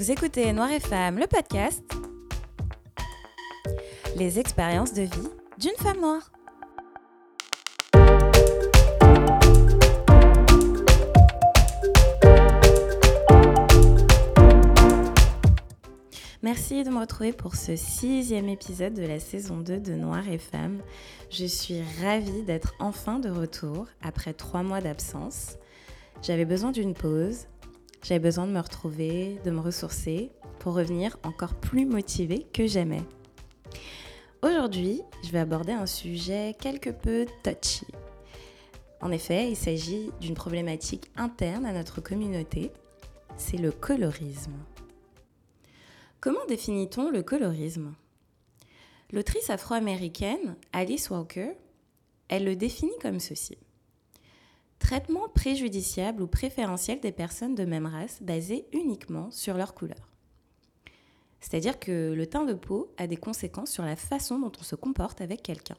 Vous écoutez Noir et Femme, le podcast. Les expériences de vie d'une femme noire. Merci de me retrouver pour ce sixième épisode de la saison 2 de Noir et Femme. Je suis ravie d'être enfin de retour après trois mois d'absence. J'avais besoin d'une pause, j'avais besoin de me retrouver, de me ressourcer pour revenir encore plus motivée que jamais. Aujourd'hui, je vais aborder un sujet quelque peu touchy. En effet, il s'agit d'une problématique interne à notre communauté, c'est le colorisme. Comment définit-on le colorisme? L'autrice afro-américaine Alice Walker, elle le définit comme ceci. Traitement préjudiciable ou préférentiel des personnes de même race basé uniquement sur leur couleur. C'est-à-dire que le teint de peau a des conséquences sur la façon dont on se comporte avec quelqu'un.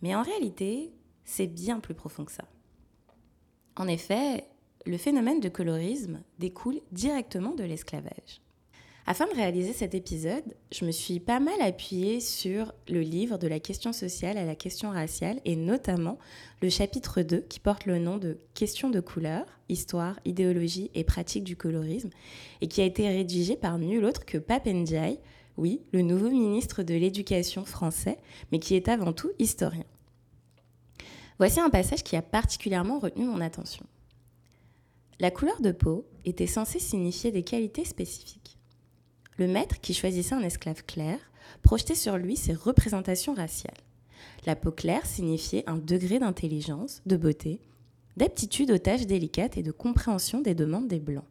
Mais en réalité, c'est bien plus profond que ça. En effet, le phénomène de colorisme découle directement de l'esclavage. Afin de réaliser cet épisode, je me suis pas mal appuyée sur le livre de la question sociale à la question raciale et notamment le chapitre 2 qui porte le nom de Questions de couleur, histoire, idéologie et pratique du colorisme et qui a été rédigé par nul autre que Pape oui, le nouveau ministre de l'Éducation français, mais qui est avant tout historien. Voici un passage qui a particulièrement retenu mon attention. La couleur de peau était censée signifier des qualités spécifiques. Le maître, qui choisissait un esclave clair, projetait sur lui ses représentations raciales. La peau claire signifiait un degré d'intelligence, de beauté, d'aptitude aux tâches délicates et de compréhension des demandes des Blancs.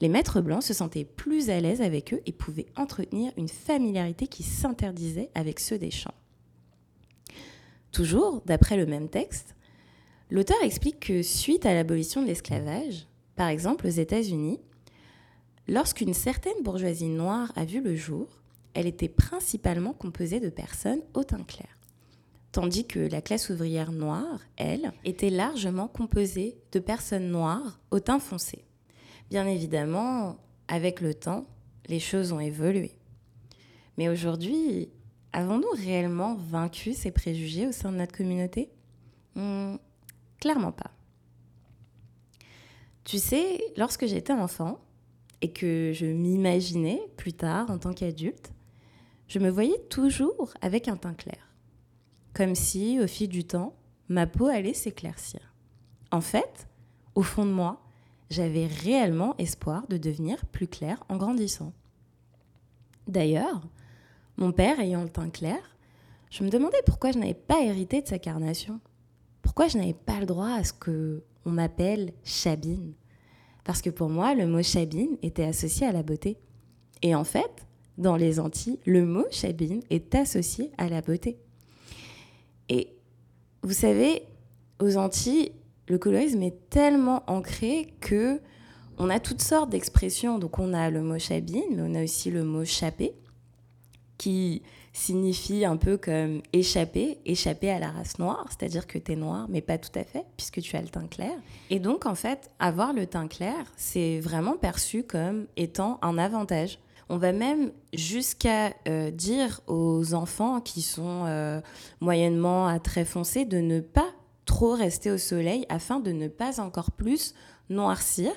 Les maîtres blancs se sentaient plus à l'aise avec eux et pouvaient entretenir une familiarité qui s'interdisait avec ceux des champs. Toujours, d'après le même texte, l'auteur explique que suite à l'abolition de l'esclavage, par exemple aux États-Unis, Lorsqu'une certaine bourgeoisie noire a vu le jour, elle était principalement composée de personnes au teint clair, tandis que la classe ouvrière noire, elle, était largement composée de personnes noires au teint foncé. Bien évidemment, avec le temps, les choses ont évolué. Mais aujourd'hui, avons-nous réellement vaincu ces préjugés au sein de notre communauté? Hmm, Clairement pas. Tu sais, lorsque j'étais enfant, et que je m'imaginais plus tard en tant qu'adulte, je me voyais toujours avec un teint clair. Comme si, au fil du temps, ma peau allait s'éclaircir. En fait, au fond de moi, j'avais réellement espoir de devenir plus clair en grandissant. D'ailleurs, mon père ayant le teint clair, je me demandais pourquoi je n'avais pas hérité de sa carnation. Pourquoi je n'avais pas le droit à ce que on m'appelle Chabine? Parce que pour moi, le mot chabine était associé à la beauté. Et en fait, dans les Antilles, le mot chabine est associé à la beauté. Et vous savez, aux Antilles, le colorisme est tellement ancré que on a toutes sortes d'expressions. Donc on a le mot chabine, mais on a aussi le mot chapé, qui signifie un peu comme échapper, échapper à la race noire, c'est-à-dire que tu es noir, mais pas tout à fait, puisque tu as le teint clair. Et donc, en fait, avoir le teint clair, c'est vraiment perçu comme étant un avantage. On va même jusqu'à euh, dire aux enfants qui sont euh, moyennement à très foncés de ne pas trop rester au soleil afin de ne pas encore plus noircir,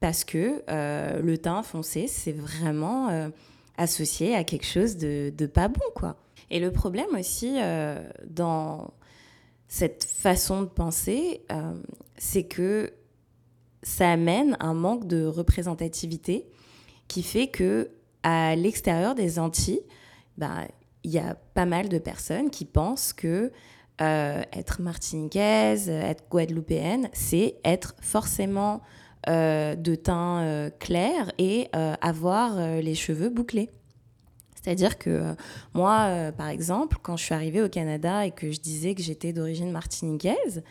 parce que euh, le teint foncé, c'est vraiment associé à quelque chose de, pas bon, quoi. Et le problème aussi euh, dans cette façon de penser, euh, c'est que ça amène un manque de représentativité qui fait que à l'extérieur des Antilles, bah, il y a pas mal de personnes qui pensent que euh, être martiniquaise, être guadeloupéenne, c'est être forcément de teint euh, clair et euh, avoir les cheveux bouclés. C'est-à-dire que moi, par exemple, quand je suis arrivée au Canada et que je disais que j'étais d'origine martiniquaise,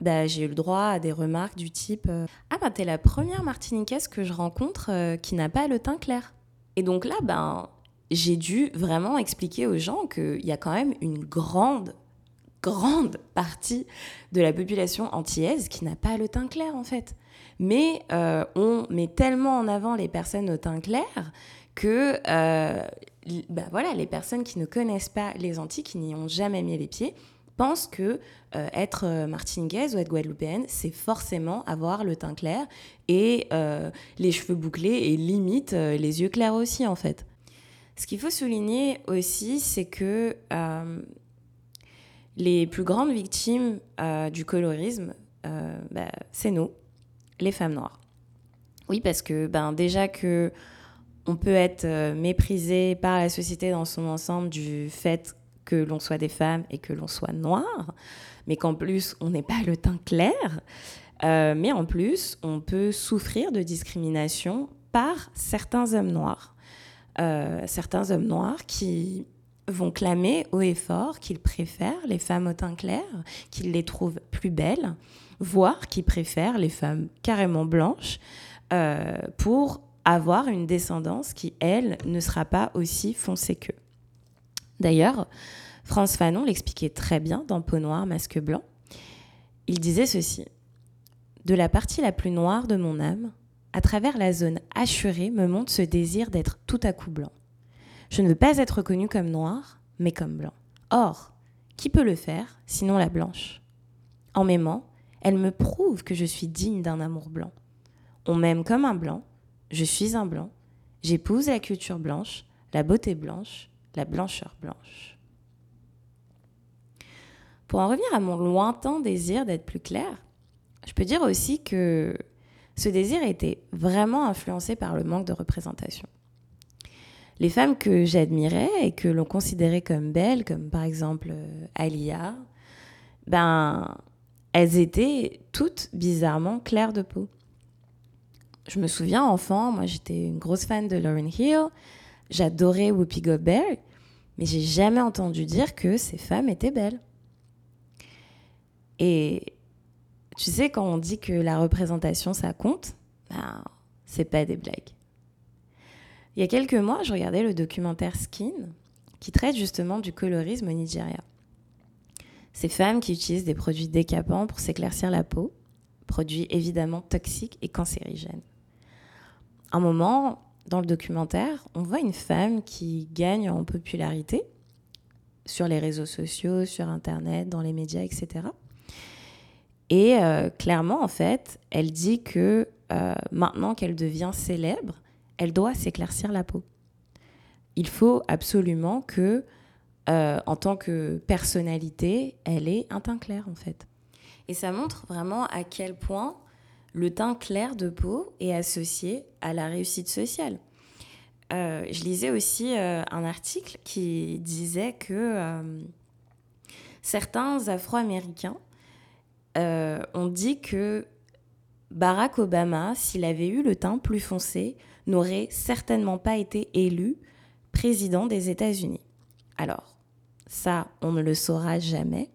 bah, j'ai eu le droit à des remarques du type Ah, bah, t'es la première martiniquaise que je rencontre qui n'a pas le teint clair. Et donc là, ben, j'ai dû vraiment expliquer aux gens qu'il y a quand même une grande grande partie de la population antillaise qui n'a pas le teint clair en fait. Mais euh, on met tellement en avant les personnes au teint clair que euh, bah voilà, les personnes qui ne connaissent pas les Antilles, qui n'y ont jamais mis les pieds, pensent que euh, être martiniquaise ou être guadeloupéenne, c'est forcément avoir le teint clair et les cheveux bouclés et limite les yeux clairs aussi en fait. Ce qu'il faut souligner aussi, c'est que les plus grandes victimes du colorisme, bah, c'est nous, les femmes noires. Oui, parce que ben, déjà que on peut être euh, méprisé par la société dans son ensemble du fait que l'on soit des femmes et que l'on soit noir, mais qu'en plus on n'ait pas le teint clair, euh, mais en plus on peut souffrir de discrimination par certains hommes noirs. Euh, certains hommes noirs qui vont clamer haut et fort qu'ils préfèrent les femmes au teint clair, qu'ils les trouvent plus belles, voire qui préfèrent les femmes carrément blanches euh, pour avoir une descendance qui, elle, ne sera pas aussi foncée qu'eux. D'ailleurs, France Fanon l'expliquait très bien dans Peau noire, masque blanc. Il disait ceci De la partie la plus noire de mon âme, à travers la zone assurée me monte ce désir d'être tout à coup blanc. Je ne veux pas être reconnue comme noire, mais comme blanc. Or, qui peut le faire, sinon la blanche? En m'aimant, elle me prouve que je suis digne d'un amour blanc. On m'aime comme un blanc, je suis un blanc, j'épouse la culture blanche, la beauté blanche, la blancheur blanche. Pour en revenir à mon lointain désir d'être plus clair, je peux dire aussi que ce désir était vraiment influencé par le manque de représentation. Les femmes que j'admirais et que l'on considérait comme belles, comme par exemple euh, Alia, ben, elles étaient toutes bizarrement claires de peau. Je me souviens, enfant, moi j'étais une grosse fan de Lauryn Hill, j'adorais Whoopi Goldberg, mais j'ai jamais entendu dire que ces femmes étaient belles. Et tu sais, quand on dit que la représentation ça compte, ben, c'est pas des blagues. Il y a quelques mois, je regardais le documentaire Skin, qui traite justement du colorisme au Nigeria. Ces femmes qui utilisent des produits décapants pour s'éclaircir la peau, produits évidemment toxiques et cancérigènes. Un moment, dans le documentaire, on voit une femme qui gagne en popularité sur les réseaux sociaux, sur Internet, dans les médias, etc. Et euh, clairement, en fait, elle dit que euh, maintenant qu'elle devient célèbre, elle doit s'éclaircir la peau. Il faut absolument que euh, en tant que personnalité, elle est un teint clair en fait. Et ça montre vraiment à quel point le teint clair de peau est associé à la réussite sociale. Euh, je lisais aussi euh, un article qui disait que certains Afro-Américains ont dit que Barack Obama, s'il avait eu le teint plus foncé, n'aurait certainement pas été élu président des États-Unis. Alors, ça, on ne le saura jamais.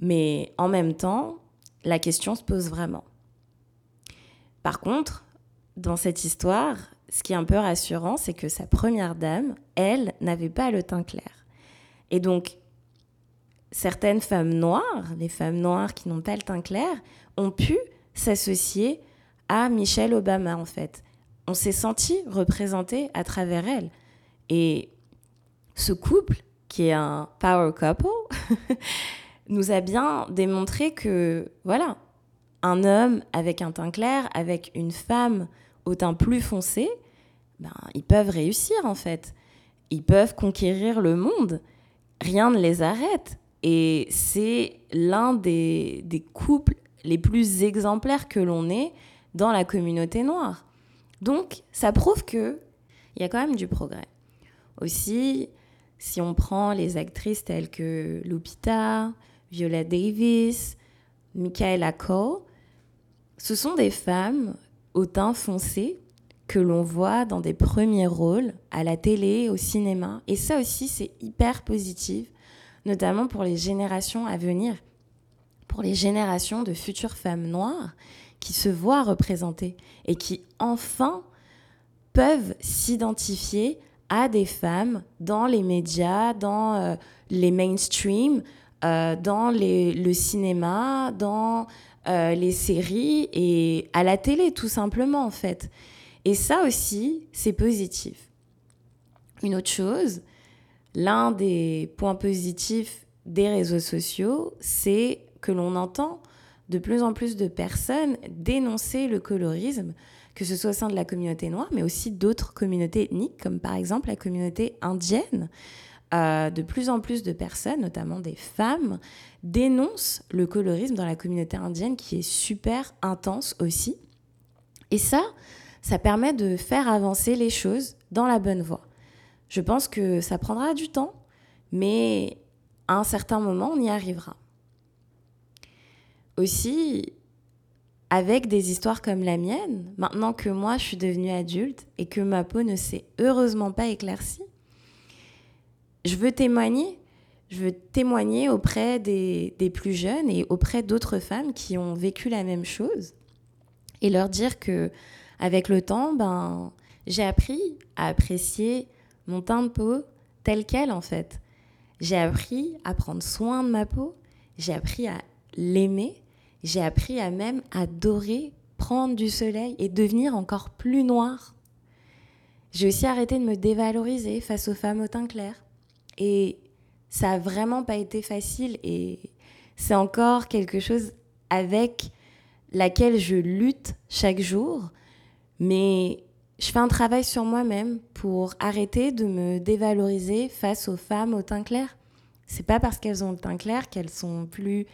Mais en même temps, la question se pose vraiment. Par contre, dans cette histoire, ce qui est un peu rassurant, c'est que sa première dame, elle, n'avait pas le teint clair. Et donc, certaines femmes noires, les femmes noires qui n'ont pas le teint clair, ont pu s'associer à Michelle Obama, en fait. On s'est senti représenté à travers elle. Et ce couple, qui est un power couple, nous a bien démontré que, voilà, un homme avec un teint clair, avec une femme au teint plus foncé, ben, ils peuvent réussir en fait. Ils peuvent conquérir le monde. Rien ne les arrête. Et c'est l'un des, des couples les plus exemplaires que l'on ait dans la communauté noire. Donc, ça prouve qu'il y a quand même du progrès. Aussi, si on prend les actrices telles que Lupita, Viola Davis, Michaela Coe, ce sont des femmes au teint foncé que l'on voit dans des premiers rôles à la télé, au cinéma. Et ça aussi, c'est hyper positif, notamment pour les générations à venir, pour les générations de futures femmes noires qui se voient représentées et qui enfin peuvent s'identifier à des femmes dans les médias, dans euh, les mainstream, euh, dans le cinéma, dans euh, les séries et à la télé, tout simplement, en fait. Et ça aussi, c'est positif. Une autre chose, l'un des points positifs des réseaux sociaux, c'est que l'on entend de plus en plus de personnes dénoncer le colorisme, que ce soit au sein de la communauté noire, mais aussi d'autres communautés ethniques, comme par exemple la communauté indienne. Euh, de plus en plus de personnes, notamment des femmes, dénoncent le colorisme dans la communauté indienne qui est super intense aussi. Et ça, ça permet de faire avancer les choses dans la bonne voie. Je pense que ça prendra du temps, mais à un certain moment, on y arrivera. Aussi, avec des histoires comme la mienne, maintenant que moi je suis devenue adulte et que ma peau ne s'est heureusement pas éclaircie, je veux témoigner. Je veux témoigner auprès des, plus jeunes et auprès d'autres femmes qui ont vécu la même chose et leur dire que avec le temps, ben, j'ai appris à apprécier mon teint de peau tel quel en fait. J'ai appris à prendre soin de ma peau, j'ai appris à l'aimer, j'ai appris à même adorer prendre du soleil et devenir encore plus noire. J'ai aussi arrêté de me dévaloriser face aux femmes au teint clair. Et ça a vraiment pas été facile et c'est encore quelque chose avec laquelle je lutte chaque jour. Mais je fais un travail sur moi-même pour arrêter de me dévaloriser face aux femmes au teint clair. C'est pas parce qu'elles ont le teint clair qu'elles sont plus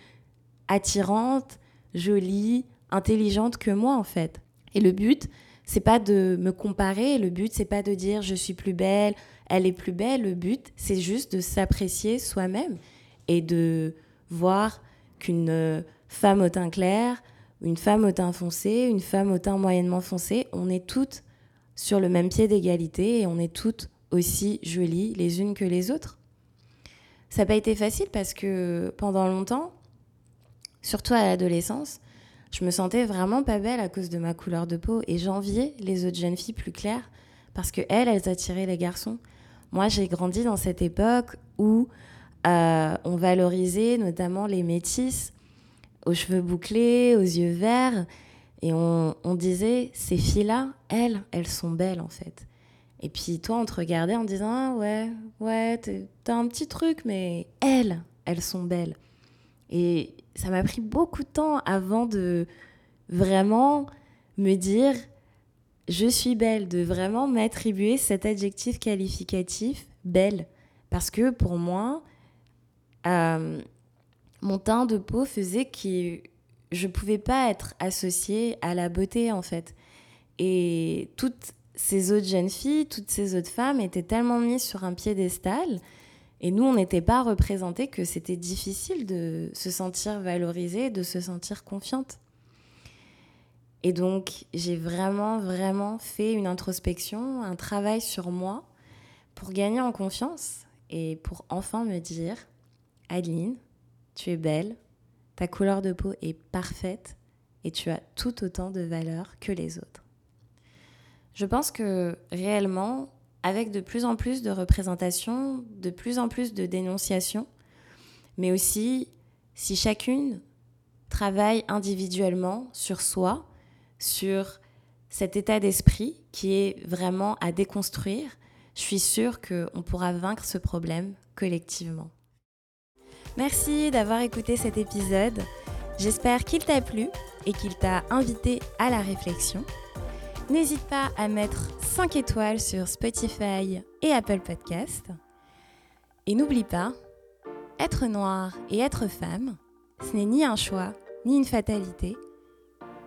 attirantes, jolies, intelligentes que moi en fait. Et le but, c'est pas de me comparer, le but c'est pas de dire je suis plus belle, elle est plus belle. Le but, c'est juste de s'apprécier soi-même et de voir qu'une femme au teint clair, une femme au teint foncé, une femme au teint moyennement foncé, on est toutes sur le même pied d'égalité et on est toutes aussi jolies les unes que les autres. Ça n'a pas été facile parce que pendant longtemps, surtout à l'adolescence, je me sentais vraiment pas belle à cause de ma couleur de peau et j'enviais les autres jeunes filles plus claires parce que elles, attiraient les garçons. Moi, j'ai grandi dans cette époque où euh, on valorisait notamment les métisses aux cheveux bouclés, aux yeux verts. Et on, disait, ces filles-là, elles, elles sont belles en fait. Et puis toi, on te regardait en disant, ah ouais, ouais, t'as un petit truc, mais elles, elles sont belles. Et ça m'a pris beaucoup de temps avant de vraiment me dire, je suis belle, de vraiment m'attribuer cet adjectif qualificatif belle. Parce que pour moi, euh, mon teint de peau faisait que je ne pouvais pas être associée à la beauté en fait. Et toutes ces autres jeunes filles, toutes ces autres femmes étaient tellement mises sur un piédestal. Et nous, on n'était pas représentés que c'était difficile de se sentir valorisée, de se sentir confiante. Et donc, j'ai vraiment, vraiment fait une introspection, un travail sur moi pour gagner en confiance et pour enfin me dire, Adeline, tu es belle, ta couleur de peau est parfaite et tu as tout autant de valeur que les autres. Je pense que réellement, avec de plus en plus de représentation, de plus en plus de dénonciation, mais aussi si chacune travaille individuellement sur soi, sur cet état d'esprit qui est vraiment à déconstruire, je suis sûre qu'on pourra vaincre ce problème collectivement. Merci d'avoir écouté cet épisode. J'espère qu'il t'a plu et qu'il t'a invité à la réflexion. N'hésite pas à mettre 5 étoiles sur Spotify et Apple Podcast. Et n'oublie pas, être noir et être femme, ce n'est ni un choix, ni une fatalité,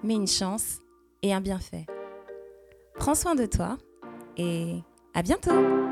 mais une chance et un bienfait. Prends soin de toi et à bientôt